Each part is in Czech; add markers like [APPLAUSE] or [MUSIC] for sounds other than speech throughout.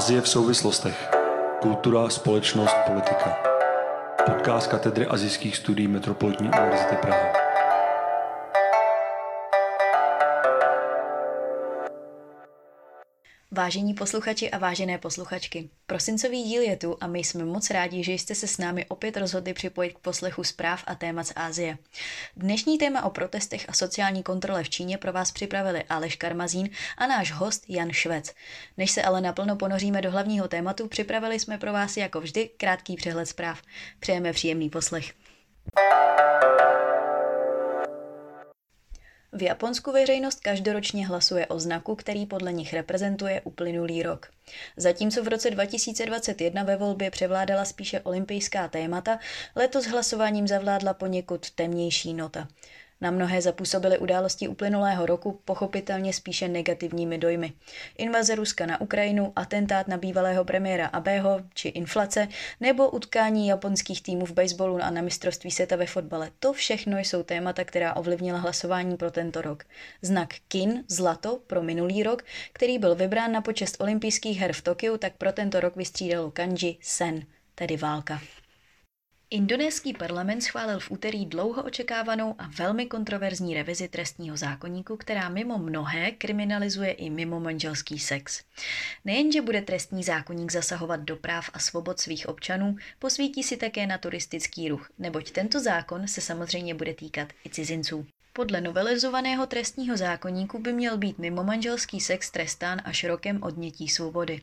Azie v souvislostech. Kultura, společnost, politika. Podcast katedry azijských studií Metropolitní univerzity Praha. Vážení posluchači a vážené posluchačky, prosincový díl je tu a my jsme moc rádi, že jste se s námi opět rozhodli připojit k poslechu zpráv a témat z Ázie. Dnešní téma o protestech a sociální kontrole v Číně pro vás připravili Aleš Karmazín a náš host Jan Švec. Než se ale naplno ponoříme do hlavního tématu, připravili jsme pro vás jako vždy krátký přehled zpráv. Přejeme příjemný poslech. V Japonsku veřejnost každoročně hlasuje o znaku, který podle nich reprezentuje uplynulý rok. Zatímco v roce 2021 ve volbě převládala spíše olympijská témata, letos hlasováním zavládla poněkud temnější nota. Na mnohé zapůsobily události uplynulého roku pochopitelně spíše negativními dojmy. Invaze Ruska na Ukrajinu, atentát na bývalého premiéra Abeho či inflace nebo utkání japonských týmů v baseballu a na mistrovství světa ve fotbale. To všechno jsou témata, která ovlivnila hlasování pro tento rok. Znak KIN, zlato, pro minulý rok, který byl vybrán na počest olympijských her v Tokiu, tak pro tento rok vystřídalo kanji sen, tedy válka. Indonéský parlament schválil v úterý dlouho očekávanou a velmi kontroverzní revizi trestního zákoníku, která mimo mnohé kriminalizuje i mimo manželský sex. Nejenže bude trestní zákoník zasahovat do práv a svobod svých občanů, posvítí si také na turistický ruch, neboť tento zákon se samozřejmě bude týkat i cizinců. Podle novelizovaného trestního zákoníku by měl být mimo manželský sex trestán až rokem odnětí svobody.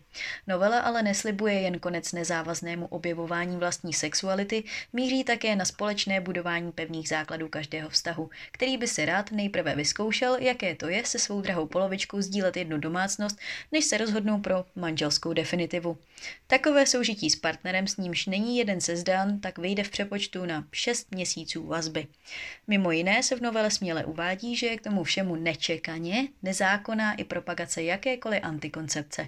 Novela ale neslibuje jen konec nezávaznému objevování vlastní sexuality, míří také na společné budování pevných základů každého vztahu, který by si rád nejprve vyzkoušel, jaké to je se svou drahou polovičkou sdílet jednu domácnost, než se rozhodnou pro manželskou definitivu. Takové soužití s partnerem, s nímž není jeden sezdán, tak vyjde v přepočtu na 6 měsíců vazby. Mimo jiné se v novele směle uvádí, že je k tomu všemu nečekaně nezákonná i propagace jakékoliv antikoncepce.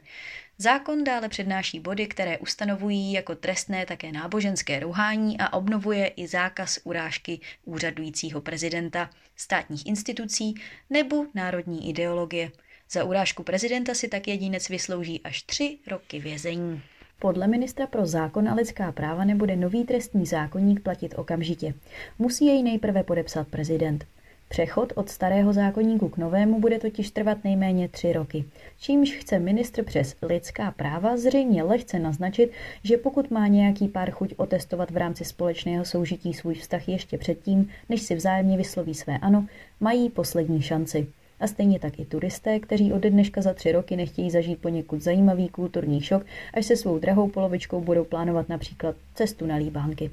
Zákon dále přednáší body, které ustanovují jako trestné také náboženské rouhání a obnovuje i zákaz urážky úřadujícího prezidenta, státních institucí nebo národní ideologie. Za urážku prezidenta si tak jedinec vyslouží až tři roky vězení. Podle ministra pro zákon a lidská práva nebude nový trestní zákonník platit okamžitě. Musí jej nejprve podepsat prezident. Přechod od starého zákonníku k novému bude totiž trvat nejméně tři roky, čímž chce ministr přes lidská práva zřejmě lehce naznačit, že pokud má nějaký pár chuť otestovat v rámci společného soužití svůj vztah ještě předtím, než si vzájemně vysloví své ano, mají poslední šanci. A stejně tak i turisté, kteří ode dneška za tři roky nechtějí zažít poněkud zajímavý kulturní šok, až se svou drahou polovičkou budou plánovat například cestu na Líbánky.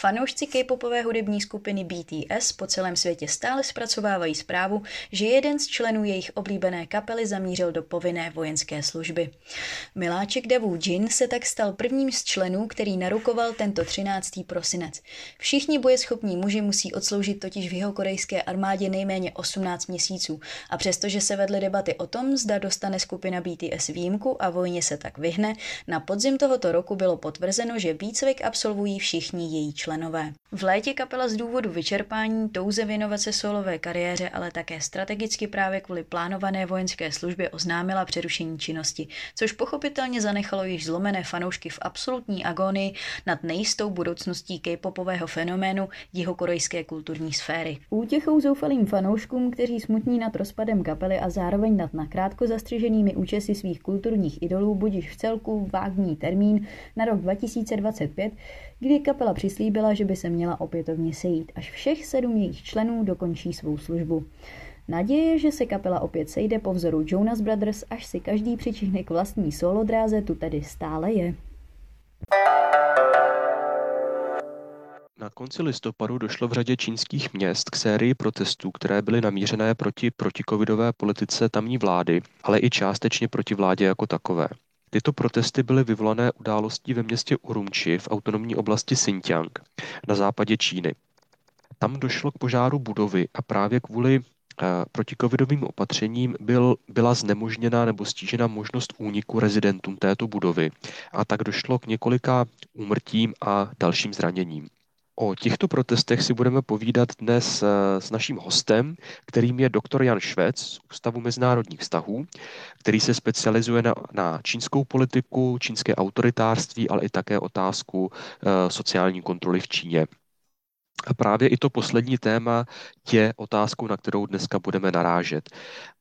Fanoušci K-popové hudební skupiny BTS po celém světě stále zpracovávají zprávu, že jeden z členů jejich oblíbené kapely zamířil do povinné vojenské služby. Miláček Davu Jin se tak stal prvním z členů, který narukoval tento 13. prosinec. Všichni bojeschopní muži musí odsloužit totiž v jeho korejské armádě nejméně 18 měsíců a přestože se vedly debaty o tom, zda dostane skupina BTS výjimku a vojně se tak vyhne, na podzim tohoto roku bylo potvrzeno, že výcvik absolvují všichni její členové členové. V létě kapela z důvodu vyčerpání touze věnovat se solové kariéře, ale také strategicky právě kvůli plánované vojenské službě oznámila přerušení činnosti, což pochopitelně zanechalo již zlomené fanoušky v absolutní agonii nad nejistou budoucností k-popového fenoménu jihokorejské kulturní sféry. Útěchou zoufalým fanouškům, kteří smutní nad rozpadem kapely a zároveň nad nakrátko zastřiženými účesy svých kulturních idolů budíš v celku vágní termín na rok 2025, kdy kapela přislíbila, že by se měla opětovně sejít, až všech sedm jejich členů dokončí svou službu. Naděje, že se kapela opět sejde po vzoru Jonas Brothers, až si každý přičihne k vlastní solodráze, tu tedy stále je. Na konci listopadu došlo v řadě čínských měst k sérii protestů, které byly namířené proti protikovidové politice tamní vlády, ale i částečně proti vládě jako takové. Tyto protesty byly vyvolané událostí ve městě Urumči v autonomní oblasti Xinjiang na západě Číny. Tam došlo k požáru budovy a právě kvůli eh, protikovidovým opatřením byl, byla znemožněna nebo stížena možnost úniku rezidentům této budovy a tak došlo k několika úmrtím a dalším zraněním. O těchto protestech si budeme povídat dnes eh, s naším hostem, kterým je doktor Jan Švec z Ústavu mezinárodních vztahů, který se specializuje na, na čínskou politiku, čínské autoritářství, ale i také otázku eh, sociální kontroly v Číně. A právě i to poslední téma je otázkou, na kterou dneska budeme narážet.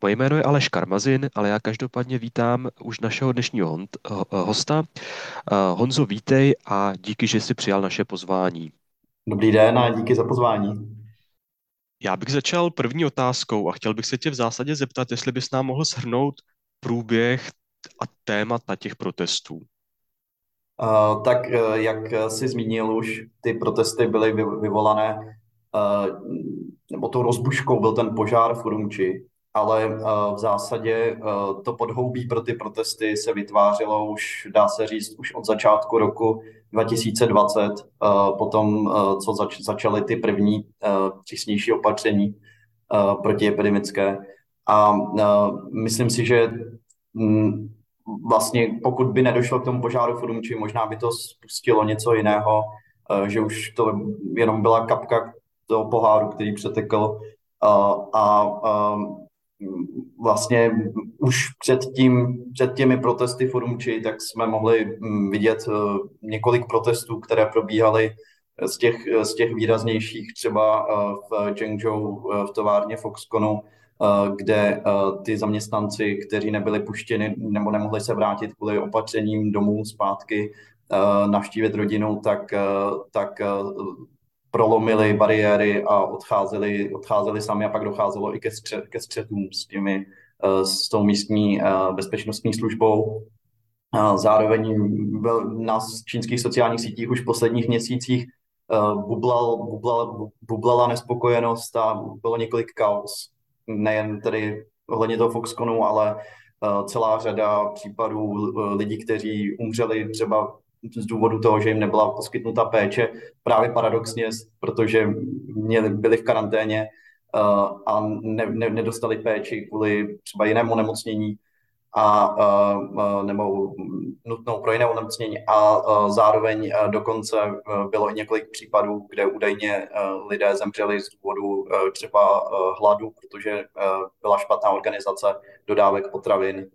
Moje jméno je Aleš Karmazin, ale já každopádně vítám už našeho dnešního hosta. Eh, Honzo, vítej a díky, že jsi přijal naše pozvání. Dobrý den a díky za pozvání. Já bych začal první otázkou a chtěl bych se tě v zásadě zeptat, jestli bys nám mohl shrnout průběh a témata těch protestů. Uh, tak uh, jak jsi zmínil už, ty protesty byly vyvolané, uh, nebo tou rozbuškou byl ten požár v Urumči, ale uh, v zásadě uh, to podhoubí pro ty protesty se vytvářelo už, dá se říct, už od začátku roku 2020, uh, potom, co zač- začaly ty první přísnější opatření protiepidemické. A myslím si, že mm, vlastně pokud by nedošlo k tomu požáru v Urumči, možná by to spustilo něco jiného, že už to jenom byla kapka toho poháru, který přetekl uh, a uh, vlastně už před, tím, před těmi protesty Forumči, tak jsme mohli mm, vidět eh, několik protestů, které probíhaly z těch, z těch výraznějších třeba eh, v Zhengzhou eh, v továrně Foxconu, kde ty zaměstnanci, kteří nebyli puštěni nebo nemohli se vrátit kvůli opatřením domů zpátky, navštívit rodinu, tak, tak prolomili bariéry a odcházeli, odcházeli sami a pak docházelo i ke, střet, ke střetům s, těmi, eh, s tou místní eh, bezpečnostní službou. Zároveň na čínských sociálních sítích už v posledních měsících eh, bublal, bublal, bublala nespokojenost a bylo několik kaos. Nejen tedy ohledně toho Foxconu, ale celá řada případů lidí, kteří umřeli třeba z důvodu toho, že jim nebyla poskytnuta péče, právě paradoxně, protože měli, byli v karanténě uh, a ne, ne, nedostali péči kvůli třeba jinému onemocnění a, uh, nebo nutnou pro jiné onemocnění. A uh, zároveň uh, dokonce bylo i několik případů, kde údajně lidé zemřeli z důvodu třeba hladu, protože byla špatná organizace dodávek potravin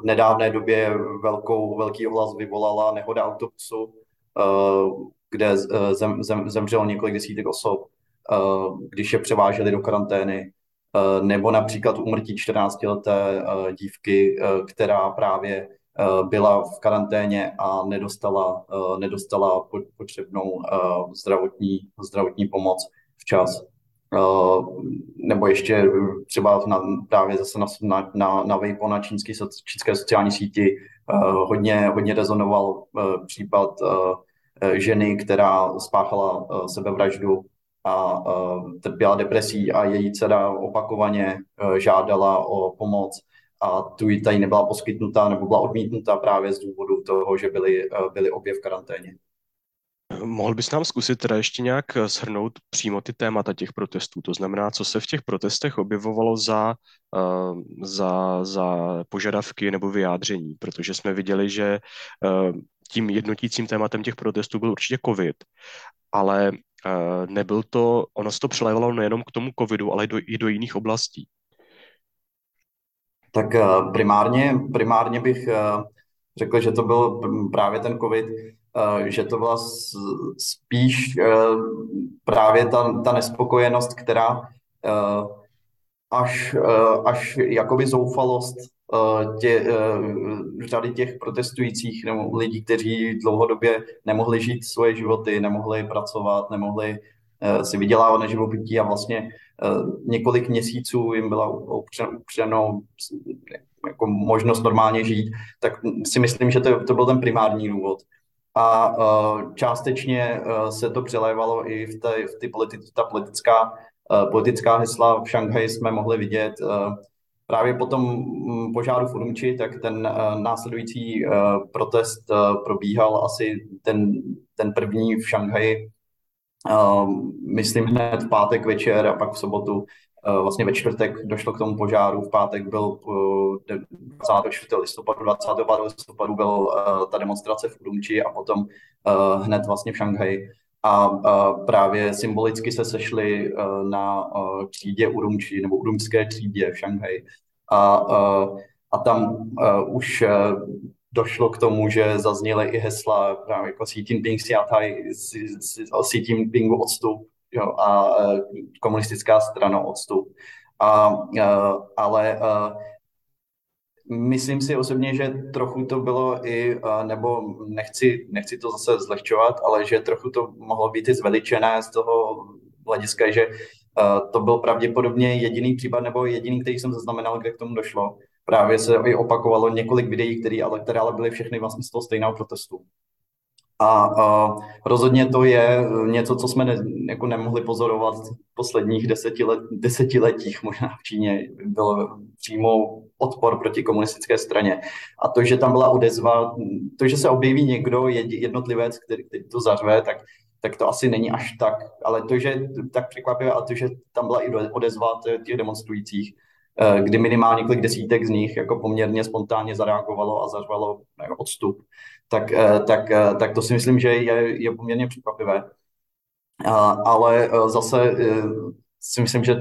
v nedávné době velkou, velký ohlas vyvolala nehoda autobusu, eh, kde eh, zem, zem, zemřelo několik desítek osob, když je převáželi do karantény, nebo například umrtí 14-leté dívky, která právě byla v karanténě a nedostala, nedostala potřebnou zdravotní, zdravotní pomoc včas. Uh, nebo ještě třeba na, právě zase na, na, na, na Weibo, na čínský, čínské sociální síti uh, hodně, hodně rezonoval uh, případ ženy, která spáchala sebevraždu a trpěla depresí a její dcera opakovaně žádala o pomoc a tu jí tady nebyla poskytnuta nebo byla odmítnuta právě z důvodu toho, že byly, uh, byly obě v karanténě. Mohl bys nám zkusit teda ještě nějak eh, shrnout přímo ty témata těch protestů? To znamená, co se v těch protestech objevovalo za, uh, za, za požadavky nebo vyjádření? Protože jsme viděli, že uh, tím jednotícím tématem těch protestů byl určitě COVID, ale nebyl to, ono se to přilévalo nejenom k tomu covidu, ale i do, i do jiných oblastí. Tak primárně, primárně bych řekl, že to byl právě ten covid, Eh, že to byla spíš eh, právě ta, ta nespokojenost, která eh, až, až jakoby zoufalost tě, řady těch protestujících nebo lidí, kteří dlouhodobě nemohli žít svoje životy, nemohli pracovat, nemohli si vydělávat na živobytí a vlastně několik měsíců jim byla upřeno jako možnost normálně žít, tak si myslím, že to, to byl ten primární důvod a uh, částečně uh, se to přelévalo i v, té, v ty politi- ta politická, uh, politická hesla. V Šanghaji jsme mohli vidět právě po tom um, požáru v Urumči, tak ten následující protest probíhal asi ten, ten první v Šanghaji, myslím hned v pátek večer a pak v sobotu vlastně ve čtvrtek došlo k tomu požáru, v pátek byl 24. Eh, listopadu, 25. listopadu byl eh, ta demonstrace v Urumči a potom hned vlastně v Šanghaji. a právě symbolicky se sešli na třídě Urumči nebo urumské třídě v Šanghaji. A, a tam už došlo k tomu, že zazněly i hesla právě jako Xi Jinping, Xi Jinpingu odstup jo, a komunistická strana odstup. A, ale Myslím si osobně, že trochu to bylo i, nebo nechci, nechci to zase zlehčovat, ale že trochu to mohlo být i zveličené z toho hlediska, že to byl pravděpodobně jediný případ, nebo jediný, který jsem zaznamenal, kde k tomu došlo. Právě se i opakovalo několik videí, které ale, které ale byly všechny vlastně z toho stejného protestu. A, a rozhodně to je něco, co jsme ne, jako nemohli pozorovat v posledních desetilet, desetiletích, možná v Číně byl přímo odpor proti komunistické straně. A to, že tam byla odezva, to, že se objeví někdo, jednotlivec, který, který to zařve, tak, tak to asi není až tak, ale to, že tak překvapivé, a to, že tam byla i odezva těch demonstrujících, eh, kdy minimálně několik desítek z nich jako poměrně spontánně zareagovalo a zařvalo jako odstup, tak, eh, tak, eh, tak to si myslím, že je, je poměrně překvapivé. Ale zase si myslím, že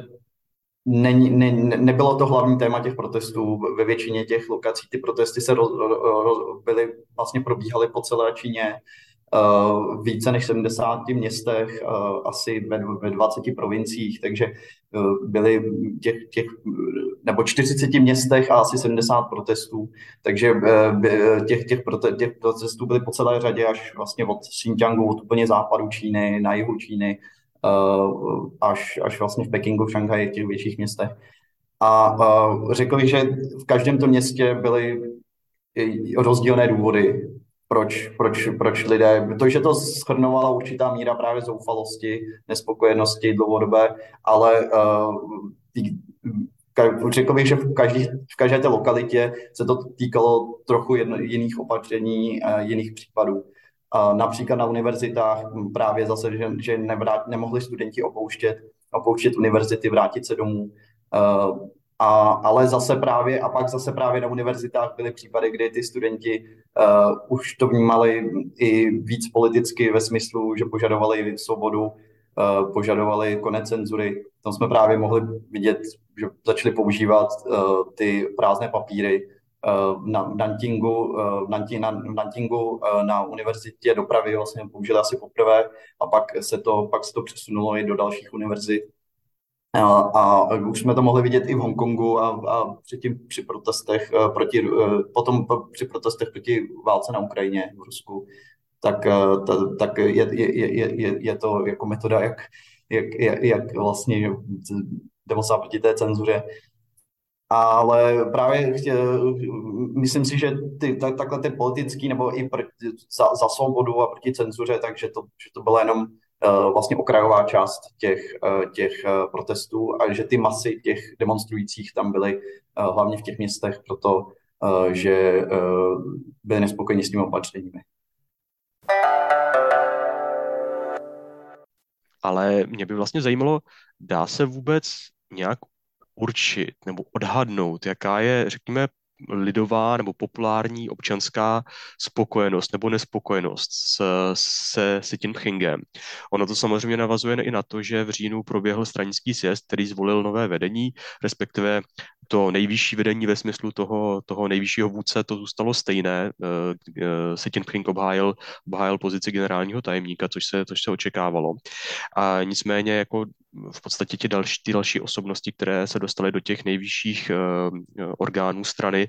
ne, ne, nebylo to hlavní téma těch protestů. Ve většině těch lokací ty protesty se roz, roz, byly, vlastně probíhaly po celé Číně. Více než 70 městech, asi ve, ve 20 provinciích, takže byly těch, těch, nebo 40 městech a asi 70 protestů, takže těch, těch, prote, těch protestů byly po celé řadě až vlastně od Xinjiangu, od úplně západu Číny, na jihu Číny, Eh, až, až vlastně v Pekingu, v Šanghaji, v těch větších městech. A řekl bych, že v každém tom městě byly rozdílné důvody, proč, proč, proč lidé, to, že to schrnovala určitá míra právě zoufalosti, nespokojenosti dlouhodobé, ale uh, řekl bych, že v, každý, v každé té lokalitě se to týkalo trochu jedno, jiných opatření, jiných případů. Například na univerzitách právě zase, že, že nevrát, nemohli studenti opouštět, opouštět univerzity, vrátit se domů. A, ale zase právě, a pak zase právě na univerzitách byly případy, kdy ty studenti uh, už to vnímali i víc politicky ve smyslu, že požadovali svobodu, uh, požadovali konec cenzury. Tam jsme právě mohli vidět, že začali používat uh, ty prázdné papíry, na Nantingu, v Nantingu, na, Nantingu na univerzitě dopravy vlastně použili asi poprvé a pak se to, pak se to přesunulo i do dalších univerzit. A, a už jsme to mohli vidět i v Hongkongu a, a předtím při protestech proti, potom při protestech proti válce na Ukrajině v Rusku, tak, ta, tak je, je, je, je, to jako metoda, jak, jak, jak vlastně demonstrovat proti té cenzuře. Ale právě chtě, myslím si, že ty, tak, takhle ty politický nebo i proti, za, za svobodu a proti cenzuře, takže to, že to byla jenom uh, vlastně okrajová část těch, uh, těch uh, protestů a že ty masy těch demonstrujících tam byly uh, hlavně v těch městech proto, uh, že uh, byli nespokojeni s těmi opatřeními. Ale mě by vlastně zajímalo, dá se vůbec nějak určit nebo odhadnout, jaká je, řekněme, lidová nebo populární občanská spokojenost nebo nespokojenost s, se, se tím Pchingem. Ono to samozřejmě navazuje i na to, že v říjnu proběhl stranický sjezd, který zvolil nové vedení, respektive to nejvyšší vedení ve smyslu toho, toho nejvyššího vůdce, to zůstalo stejné. Se tím Pching obhájil, obhájil pozici generálního tajemníka, což se, což se očekávalo. A nicméně jako v podstatě ty další, ty další osobnosti, které se dostaly do těch nejvyšších uh, orgánů strany,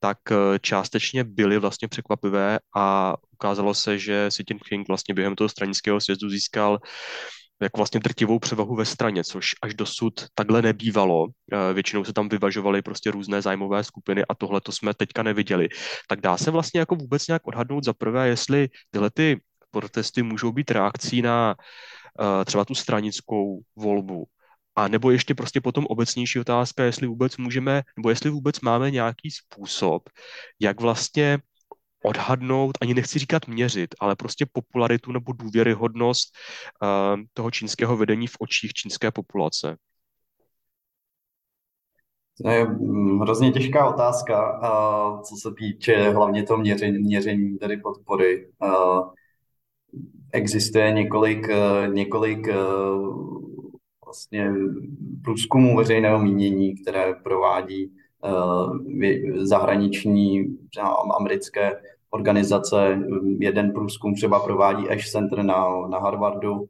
tak uh, částečně byly vlastně překvapivé a ukázalo se, že Xi Jinping vlastně během toho stranického sjezdu získal jako vlastně drtivou převahu ve straně, což až dosud takhle nebývalo. Eh, většinou se tam vyvažovaly prostě různé zájmové skupiny a tohle to jsme teďka neviděli. Tak dá se vlastně jako vůbec nějak odhadnout za prvé, jestli tyhle ty protesty můžou být reakcí na uh, Eh, třeba tu stranickou volbu. A nebo ještě prostě potom obecnější otázka, jestli vůbec můžeme, nebo jestli vůbec máme nějaký způsob, jak vlastně odhadnout, ani nechci říkat měřit, ale prostě popularitu nebo důvěryhodnost uh, toho čínského vedení v očích čínské populace? To je mm, hrozně těžká otázka, uh, co se týče hlavně toho měření, měření tedy podpory. Existuje několik, několik vlastně průzkumů veřejného mínění, které provádí zahraniční americké organizace. Jeden průzkum třeba provádí Ash Center na, na Harvardu,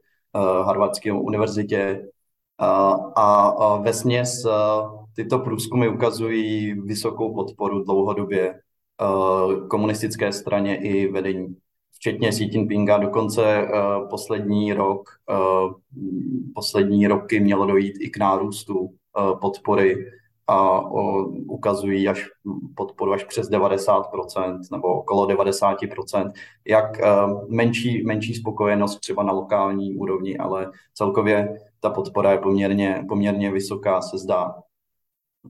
Harvardské univerzitě. A, a ve směs tyto průzkumy ukazují vysokou podporu dlouhodobě uh, komunistické straně i vedení, včetně Xi Jinpinga. Dokonce uh, poslední rok, uh, poslední roky mělo dojít i k nárůstu uh, podpory a ukazují až podporu až přes 90% nebo okolo 90%, jak uh, menší, menší spokojenost třeba na lokální úrovni, ale celkově ta podpora je poměrně, poměrně vysoká, se zdá.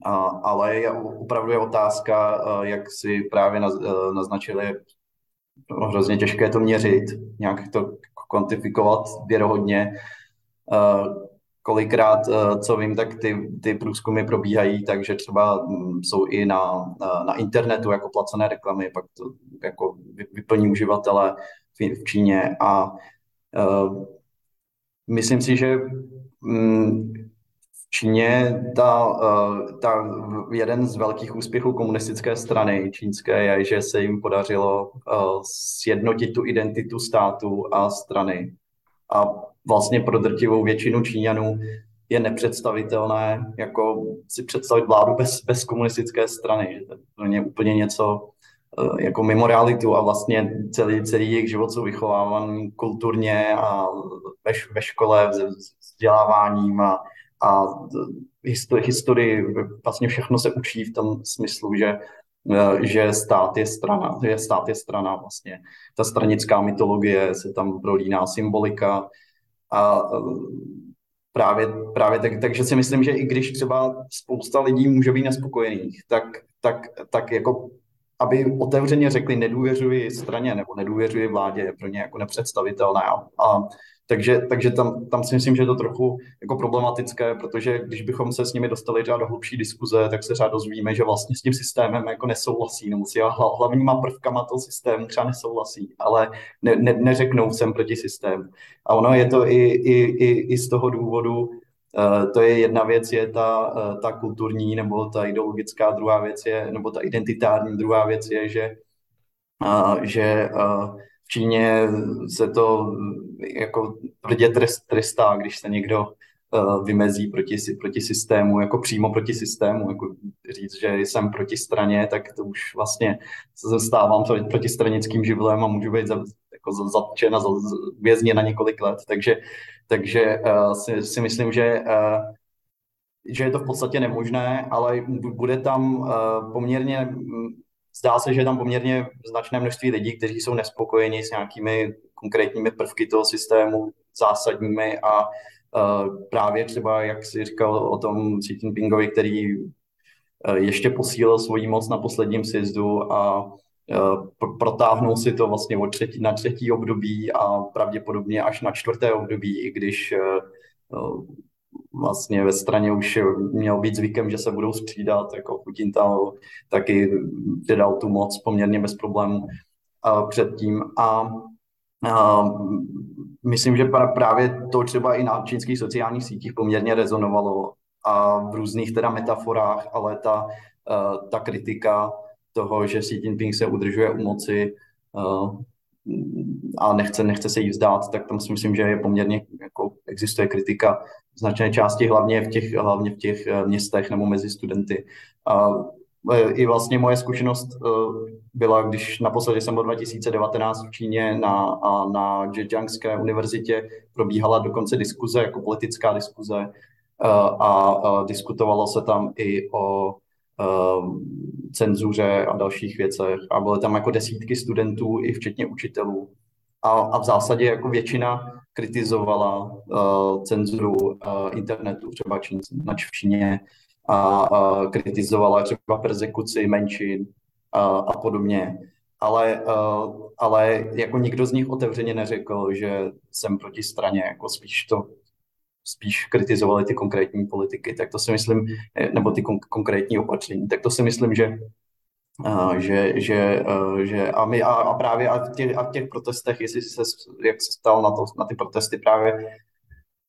A, ale je, opravdu je otázka, eh, jak si právě naz, eh, naznačili, hrozně těžké to měřit, nějak to kvantifikovat věrohodně. Eh, kolikrát, co vím, tak ty, ty průzkumy probíhají, takže třeba mm, jsou i na, na internetu jako placené reklamy, pak to jako vyplní uživatele v, Číně a myslím si, že Číně ta, eh, ta, jeden z velkých úspěchů komunistické strany čínské je, že se jim podařilo eh, sjednotit tu identitu státu a strany. A vlastně pro drtivou většinu Číňanů je nepředstavitelné jako si představit vládu bez, bez komunistické strany. To je úplně něco eh, jako mimo realitu a vlastně celý, celý jejich život jsou vychovávaný kulturně a ve, ve škole vzděláváním a a historii, vlastně všechno se učí v tom smyslu, že že stát je strana, že stát je strana vlastně. Ta stranická mytologie se tam prolíná symbolika a právě, právě tak, takže si myslím, že i když třeba spousta lidí může být nespokojených, tak, tak, tak jako aby otevřeně řekli nedůvěřuji straně nebo nedůvěřuji vládě, je pro ně jako nepředstavitelné. A, a takže, takže tam, tam si myslím, že je to trochu jako problematické, protože když bychom se s nimi dostali třeba do hlubší diskuze, tak se třeba dozvíme, že vlastně s tím systémem jako nesouhlasí, nebo si hlavníma prvkama toho systému třeba nesouhlasí, ale ne, ne, neřeknou jsem proti systému. A ono je to i, i, i, i z toho důvodu, Uh, to je jedna věc, je ta, uh, ta kulturní nebo ta ideologická, druhá věc je, nebo ta identitární, druhá věc je, že, uh, že Číně se to jako tvrdě trest, trestá, když se někdo uh, vymezí proti, proti systému, jako přímo proti systému, jako říct, že jsem proti straně, tak to už vlastně se stávám proti stranickým živlem a můžu být jako zatčen a vězně na několik let, takže, takže uh, si, si myslím, že uh, že je to v podstatě nemožné, ale bude tam poměrně zdá se, že je tam poměrně značné množství lidí, kteří jsou nespokojeni s nějakými konkrétními prvky toho systému, zásadními a uh, právě třeba, jak si říkal o tom Xi Jinpingovi, který uh, ještě posílil svoji moc na posledním sjezdu a uh, protáhnul si to vlastně od třetí, na třetí období a pravděpodobně až na čtvrté období, i když vlastně ve straně už měl být zvykem, že se budou střídat, jako Putin tam taky předal tu moc poměrně bez problémů předtím. A a myslím, že právě to třeba i na čínských sociálních sítích poměrně rezonovalo a v různých teda metaforách, ale ta, ta kritika toho, že Xi Jinping se udržuje u moci a nechce, nechce se jí vzdát, tak tam si myslím, že je poměrně, jako existuje kritika značné části, hlavně v těch, hlavně v těch eh, městech nebo mezi studenty. A eh, i vlastně moje zkušenost eh, byla, když naposledy jsem byl 2019 v Číně na, na Zhejiangské univerzitě probíhala dokonce diskuze, jako politická diskuze a, a diskutovalo se tam i o cenzuře a dalších věcech a byly tam jako desítky studentů i včetně učitelů a, a v zásadě jako většina kritizovala uh, cenzuru uh, internetu, třeba v Číně, a uh, kritizovala třeba persekuci menšin uh, a podobně. Ale, uh, ale jako nikdo z nich otevřeně neřekl, že jsem proti straně, jako spíš to spíš kritizovali ty konkrétní politiky, tak to si myslím, nebo ty kon- konkrétní opatření, tak to si myslím, že že, že, že a, my, a, a právě a v, těch, a v těch protestech, jestli se, jak se stal na, to, na ty protesty právě,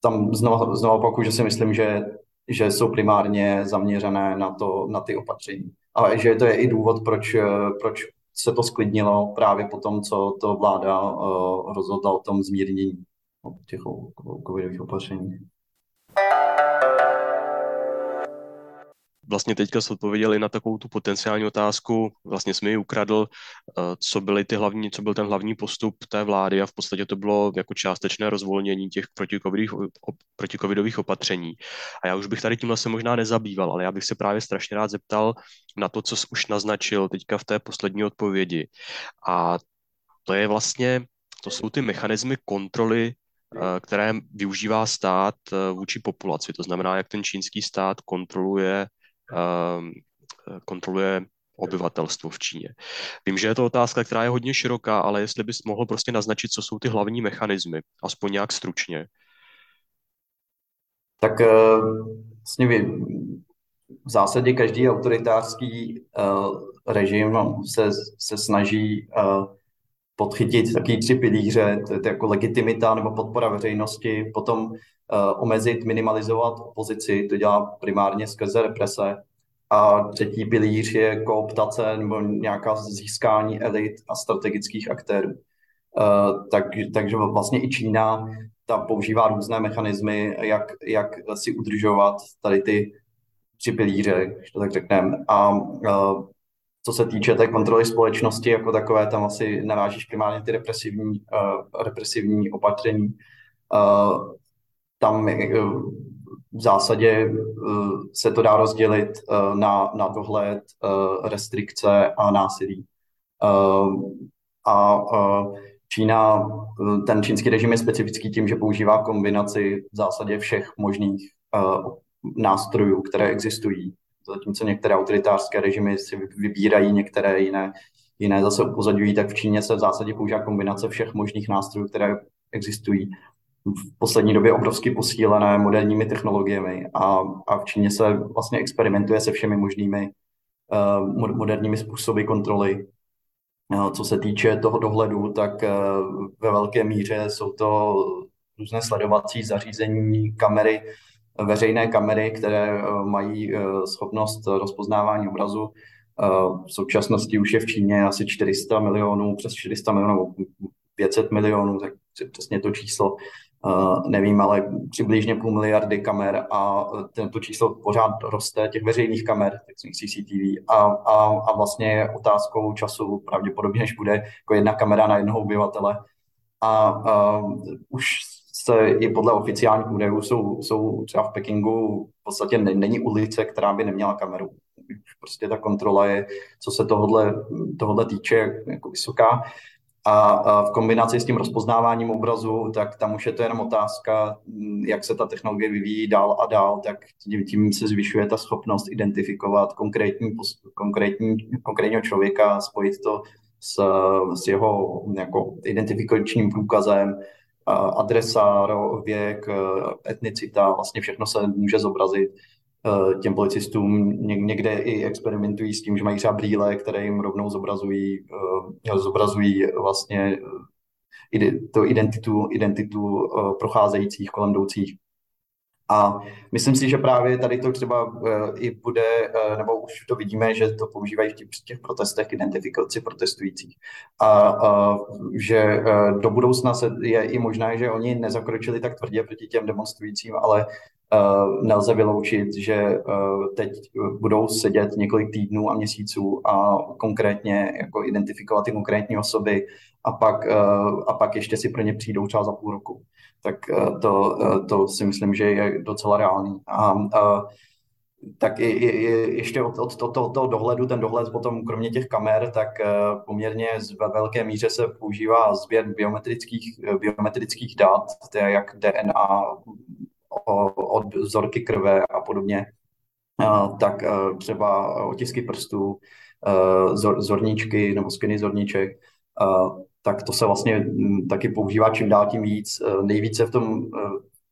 tam znovu, znovu opakuju, že si myslím, že, že jsou primárně zaměřené na, to, na ty opatření. A že to je i důvod, proč, proč se to sklidnilo právě po tom, co to vláda uh, rozhodla o tom zmírnění těch covidových opatření. Vlastně teďka se odpověděli na takovou tu potenciální otázku, vlastně jsme ji ukradl, eh, co byly ty hlavní, co byl ten hlavní postup té vlády a v podstatě to bylo jako částečné rozvolnění těch protikovidových, protikovidových opatření. A já už bych tady tímhle se možná nezabýval, ale já bych se právě strašně rád zeptal na to, co jsi už naznačil teďka v té poslední odpovědi. A to je vlastně, to jsou ty mechanismy kontroly eh, které využívá stát eh, vůči populaci. To znamená, jak ten čínský stát kontroluje kontroluje obyvatelstvo v Číně. Vím, že je to otázka, která je hodně široká, ale jestli bys mohl prostě naznačit, co jsou ty hlavní mechanismy, aspoň nějak stručně. Tak eh, vlastně v zásadě každý autoritářský eh, režim se, se snaží eh, podchytit taky tři pilíře, to je to jako legitimita nebo podpora veřejnosti, potom Eh, omezit, minimalizovat opozici, to dělá primárně skrze represe. A třetí pilíř je kooptace nebo nějaká získání elit a strategických aktérů. Uh, tak, takže vlastně i Čína ta používá různé mechanismy, jak, jak si udržovat tady ty tři pilíře, když to tak řekneme. A uh, co se týče té kontroly společnosti jako takové, tam asi narážíš primárně ty represivní, uh, represivní opatření. Uh, tam eh, v zásadě eh, se to dá rozdělit eh, na, na dohled, restrikce a násilí. A Čína, ten čínský režim je specifický tím, že používá kombinaci v zásadě všech možných nástrojů, které existují. Zatímco některé autoritářské režimy si vybírají některé jiné, jiné zase upozadují, tak v Číně se v zásadě používá kombinace všech možných nástrojů, které existují v poslední době obrovsky posílené moderními technologiemi a, a v Číně se vlastně experimentuje se všemi možnými uh, moderními způsoby kontroly. Uh, co se týče toho dohledu, tak uh, ve velké míře jsou to různé sledovací zařízení, kamery, veřejné kamery, které mají schopnost rozpoznávání obrazu. V současnosti už je v Číně asi 400 milionů, přes 400 milionů, 500 milionů, tak přesně to číslo nevím, ale přibližně půl miliardy kamer a tento číslo pořád roste, těch veřejných kamer, takzvaných CCTV a, a, a vlastně otázkou času pravděpodobně, než bude jako jedna kamera na jednoho obyvatele. A uh, už se i podle oficiálních údajů jsou, jsou třeba v Pekingu v podstatě není ulice, která by neměla kameru. Prostě ta kontrola je, co se tohodle, tohodle týče, jako vysoká. A v kombinaci s tím rozpoznáváním obrazu, tak tam už je to jenom otázka, jak se ta technologie vyvíjí dál a dál, tak tím se zvyšuje ta schopnost identifikovat konkrétní, konkrétní, konkrétního člověka, spojit to s, s jeho jako identifikačním průkazem, adresa, věk, etnicita, vlastně všechno se může zobrazit Eh, těm policistům někde i experimentují s tím, že mají třeba brýle, které jim rovnou zobrazují, eh, zobrazují vlastně to identitu, identitu procházejících, kolem jdoucích. A myslím si, že právě tady to třeba i bude, nebo už to vidíme, že to používají v těch, protestech identifikaci protestujících. A, a že do budoucna se je i možné, že oni nezakročili tak tvrdě proti těm demonstrujícím, ale Uh, nelze vyloučit, že uh, teď budou sedět několik týdnů a měsíců a konkrétně jako identifikovat ty konkrétní osoby a pak, uh, a pak ještě si pro ně přijdou třeba za půl roku. Tak to, to si myslím, že je docela reálný. A, a tak i, i, ještě od, od toho, to, to dohledu, ten dohled potom kromě těch kamer, tak poměrně ve velké míře se používá sběr biometrických, biometrických dat, to je jak DNA, od vzorky krve a podobně, tak třeba otisky prstů, zorníčky nebo skiny zorníček, tak to se vlastně taky používá čím dál tím víc. Nejvíce v tom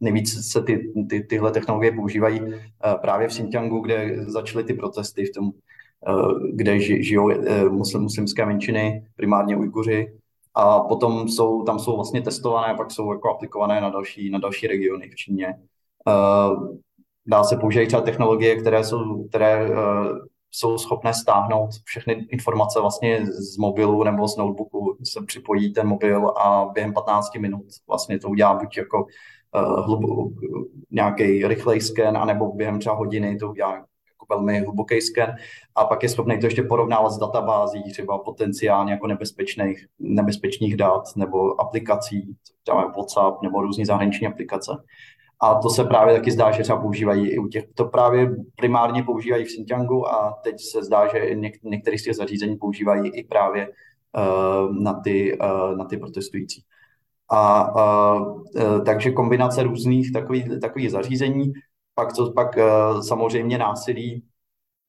Nejvíc se ty, ty, tyhle technologie používají právě v Xinjiangu, kde začaly ty protesty v tom kde žijou muslim, muslimské menšiny, primárně Ujguři, a potom jsou, tam jsou vlastně testované, pak jsou jako aplikované na další, na další regiony v Číně. Dá se použít třeba technologie, které jsou, které jsou schopné stáhnout všechny informace vlastně z mobilu nebo z notebooku, se připojí ten mobil a během 15 minut vlastně to udělá buď jako uh, hlubo, nějaký rychlej sken, anebo během třeba hodiny to udělá jako velmi hluboký sken a pak je schopný to ještě porovnávat s databází třeba potenciálně jako nebezpečných, nebezpečných dat nebo aplikací, třeba WhatsApp nebo různé zahraniční aplikace. A to se právě taky zdá, že třeba používají i u těch, to právě primárně používají v Xinjiangu a teď se zdá, že něk, některé z těch zařízení používají i právě uh, na, ty, uh, na ty protestující. A uh, uh, takže kombinace různých takových, takových zařízení, pak, co, pak uh, samozřejmě násilí,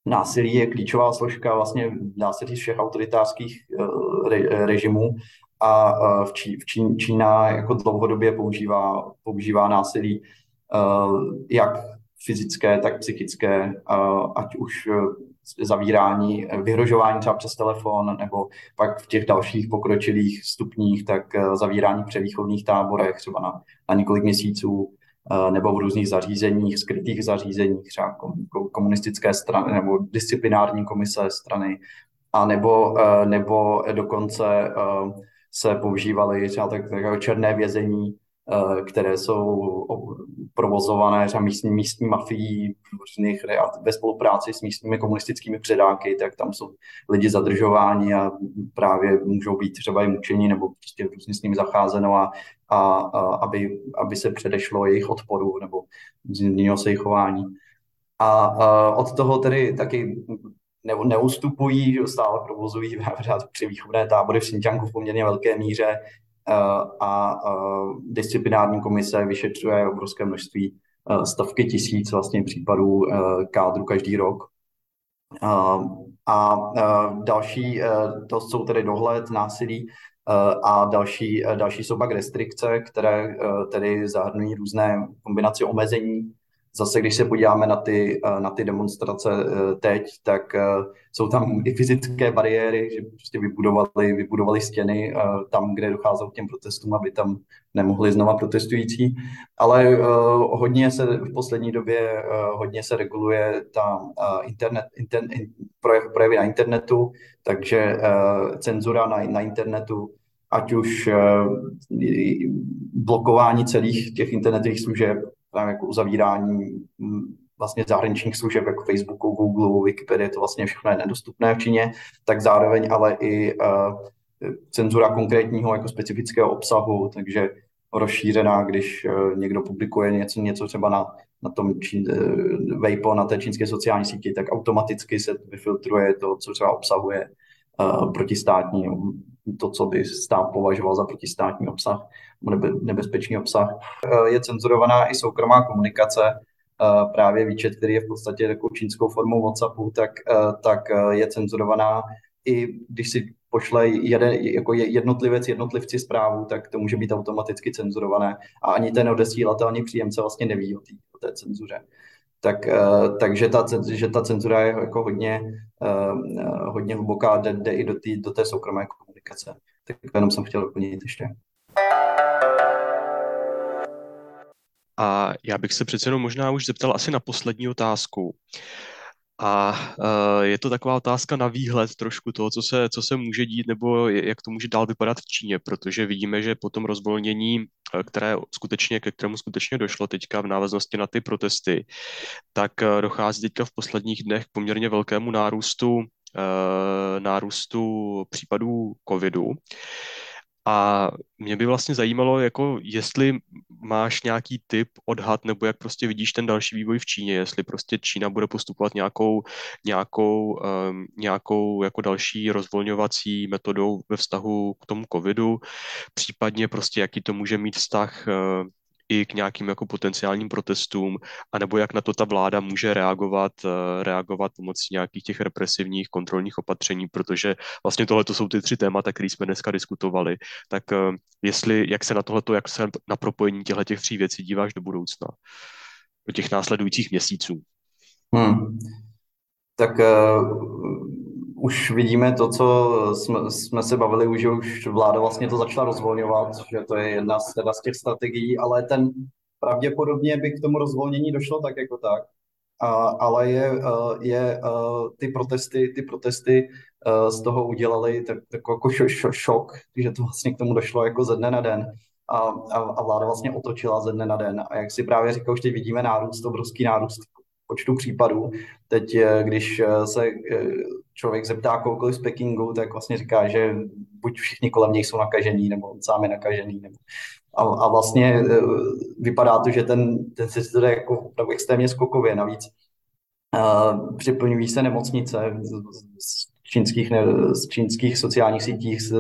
násilí je klíčová složka vlastně říct všech autoritářských re, režimů a v, Čí, v Čí, Čína jako dlouhodobě používá, používá násilí jak fyzické, tak psychické, ať už e, zavírání, vyhrožování třeba přes telefon, nebo pak v těch dalších pokročilých stupních, tak e, zavírání v převýchovných táborech třeba na, na několik měsíců, e, nebo v různých zařízeních, skrytých zařízeních, třeba komunistické strany nebo disciplinární komise strany, a nebo, nebo dokonce se používaly třeba tak, tak černé vězení, eh, které jsou provozované třeba místní, místní mafií různých, ve spolupráci s místními komunistickými předáky, tak tam jsou lidi zadržováni a právě můžou být třeba i mučení nebo prostě různě s nimi zacházeno a, a, a aby, aby se předešlo jejich odporu nebo změnilo se jejich chování. A, a od toho tedy taky ne, neustupují, že stále provozují [LAUGHS] při výchovné tábory v Xinjiangu v poměrně velké míře eh, a disciplinární komise vyšetřuje obrovské množství eh, stovky tisíc vlastně případů eh, kádru každý rok. A další, to jsou tedy dohled, násilí a další, další jsou pak restrikce, které tedy zahrnují různé kombinace omezení Zase, když se podíváme na ty, eh, na ty demonstrace eh, teď, tak eh, jsou tam i fyzické bariéry, že prostě vybudovali, vybudovali stěny tam, kde docházelo k těm protestům, aby tam nemohli znova protestující. Ale hodně se v poslední době hodně se reguluje ta internet, internet, projevy na internetu, takže cenzura na, na internetu, ať už blokování celých těch internetových služeb, tam jako uzavírání mm, vlastně zahraničních služeb jako Facebooku, Google, Wikipedia, to vlastně všechno je nedostupné v Číně, tak zároveň ale i uh, cenzura konkrétního jako specifického obsahu, takže rozšířená, když uh, někdo publikuje něco, něco třeba na, na tom čín, uh, Weibo, na té čínské sociální síti, tak automaticky se vyfiltruje to, co třeba obsahuje uh, protistátní, to, co by stát považoval za protistátní obsah nebe, nebezpečný obsah. Eh, je cenzurovaná i soukromá komunikace, eh, právě výčet, který je v podstatě takovou čínskou formou WhatsAppu, tak, eh, tak je cenzurovaná i když si pošle jeden, jako jednotlivec jednotlivci zprávu, tak to může být automaticky cenzurované a ani ten odesílatel, ani příjemce vlastně neví o, tý, o té cenzuře. Tak, takže ta, že ta cenzura je jako hodně, hodně hluboká, jde, jde i do, tý, do té soukromé komunikace. Tak jenom jsem chtěl doplnit ještě. A já bych se přece jenom možná už zeptal asi na poslední otázku. A uh, je to taková otázka na výhled trošku toho, co se, co se může dít, nebo jak to může dál vypadat v Číně, protože vidíme, že po tom rozvolnění, e, které skutečně, ke kterému skutečně došlo teďka v návaznosti na ty protesty, tak uh, dochází teďka v posledních dnech k poměrně velkému nárůstu, nárůstu případů covidu. A mě by vlastně zajímalo, jako jestli máš nějaký typ, odhad, nebo jak prostě vidíš ten další vývoj v Číně, jestli prostě Čína bude postupovat nějakou, nějakou, um, nějakou jako další rozvolňovací metodou ve vztahu k tomu covidu, případně prostě jaký to může mít vztah uh, i k nějakým jako potenciálním protestům, anebo jak na to ta vláda může reagovat, eh, reagovat pomocí nějakých těch represivních kontrolních opatření, protože vlastně tohle to jsou ty tři témata, které jsme dneska diskutovali. Tak eh, jestli, jak se na tohleto, jak se na propojení těchto těch tří věcí díváš do budoucna, do těch následujících měsíců? Hmm. Tak uh, už vidíme to, co jsme, jsme se bavili, už, že už vláda vlastně to začala rozvolňovat, že to je jedna z, teda z těch strategií, ale ten pravděpodobně by k tomu rozvolnění došlo tak jako tak. A, ale je, je ty protesty, ty protesty z toho udělali tak, tak jako šok, že to vlastně k tomu došlo jako ze dne na den a, a, a vláda vlastně otočila ze dne na den. A jak si právě říkal, už teď vidíme nárůst, obrovský nárůst počtu případů. Teď, eh, když eh, se eh, člověk zeptá kohokoliv z Pekingu, tak vlastně říká, že buď všichni kolem něj jsou nakažení, nebo on sám je nakažený. Nebo... A, a vlastně vypadá to, že ten, ten systém je jako opravdu extrémně skokově. Navíc připlňují se nemocnice čínských, z čínských sociálních sítích se,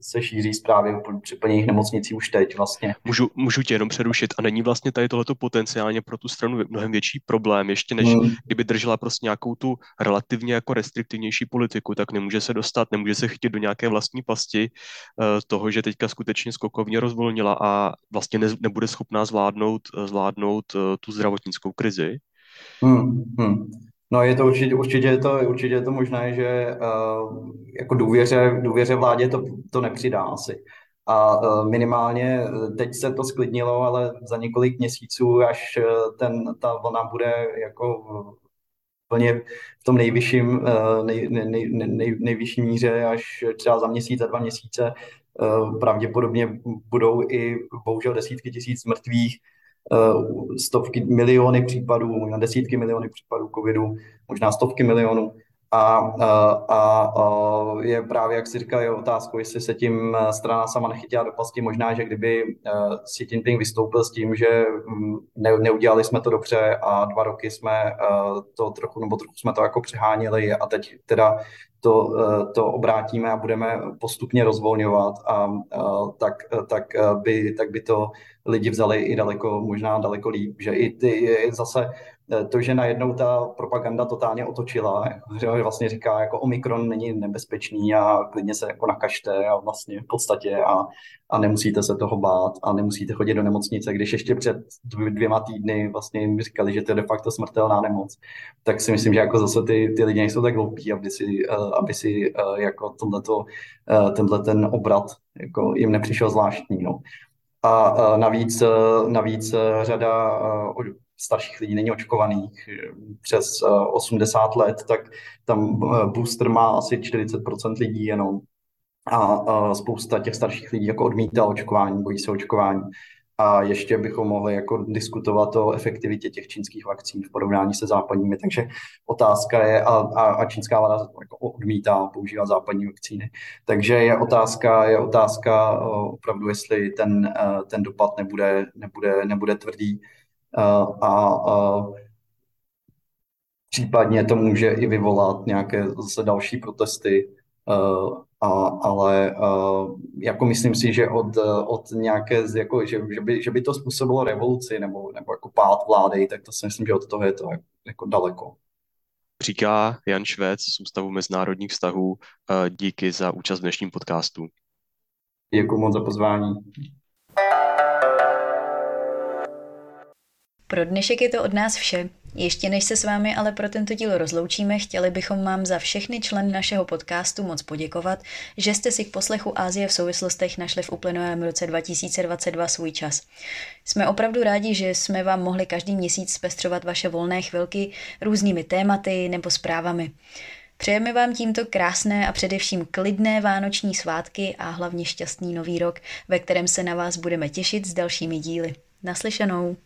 se šíří zprávy o přeplněných nemocnicí už teď vlastně. Můžu, můžu tě jenom přerušit a není vlastně tady tohleto potenciálně pro tu stranu mnohem větší problém, ještě než hmm. kdyby držela prostě nějakou tu relativně jako restriktivnější politiku, tak nemůže se dostat, nemůže se chytit do nějaké vlastní pasti uh, toho, že teďka skutečně skokovně rozvolnila a vlastně ne, nebude schopná zvládnout, zvládnout uh, tu zdravotnickou krizi. Hmm. Hmm. No je to určitě, určitě je to, určitě je to možné, že uh, jako důvěře, důvěře vládě to, to nepřidá asi. A uh, minimálně eh, teď se to sklidnilo, ale za několik měsíců, až ten, ta vlna bude jako plně v tom nejvyšším, nej, nej, nej, nej, nejvyšší míře, až třeba za měsíc, za dva měsíce, pravděpodobně budou i bohužel desítky tisíc mrtvých, stovky miliony případů, možná desítky miliony případů covidu, možná stovky milionů. A, a, a je právě, jak si říkal, je otázkou, jestli se tím strana sama nechytila do pasti. Možná, že kdyby eh, Xi Jinping vystoupil s tím, že mm, ne, neudělali jsme to dobře a dva roky jsme eh, to trochu, nebo trochu jsme to jako přeháněli a teď teda to, to obrátíme a budeme postupně rozvolňovat, a, a tak, tak, by, tak by to lidi vzali i daleko, možná daleko líp, že i ty zase Eh, to, že najednou ta propaganda totálně otočila, že vlastně říká, jako Omikron není nebezpečný a klidně se jako nakažte a vlastně v podstatě a, a nemusíte se toho bát a nemusíte chodit do nemocnice, když ještě před dvěma týdny vlastně jim říkali, že to je de facto smrtelná nemoc, tak si myslím, že jako zase ty, ty lidi nejsou tak hloupí, aby si, eh, aby si eh, jako tohleto, tenhle ten obrat jako jim nepřišel zvláštní. No. A navíc, navíc řada starších lidí není očkovaných přes 80 eh, let, tak tam eh, booster má asi 40% lidí jenom. A spousta těch starších lidí jako odmítá očkování, bojí se očkování. A ještě bychom mohli jako diskutovat o efektivitě těch čínských vakcín v porovnání se západními. Takže otázka je, a, a, a čínská vláda jako odmítá používat západní vakcíny. Takže je otázka, je otázka eh, opravdu, jestli ten, ten dopad nebude, nebude, nebude tvrdý a, a případně to může i vyvolat nějaké zase další protesty, a, ale a, jako myslím si, že od, od nějaké, jako, že, že, by, že by to způsobilo revoluci nebo, nebo jako pád vlády, tak to si myslím, že od toho je to jako daleko. Říká Jan Švec z Ústavu mezinárodních vztahů. Díky za účast v dnešním podcastu. Děkuji moc za pozvání. Pro dnešek je to od nás vše. Ještě než se s vámi ale pro tento díl rozloučíme, chtěli bychom vám za všechny členy našeho podcastu moc poděkovat, že jste si k poslechu Ázie v souvislostech našli v uplynulém roce 2022 svůj čas. Jsme opravdu rádi, že jsme vám mohli každý měsíc zpestřovat vaše volné chvilky různými tématy nebo zprávami. Přejeme vám tímto krásné a především klidné vánoční svátky a hlavně šťastný nový rok, ve kterém se na vás budeme těšit s dalšími díly. Naslyšenou.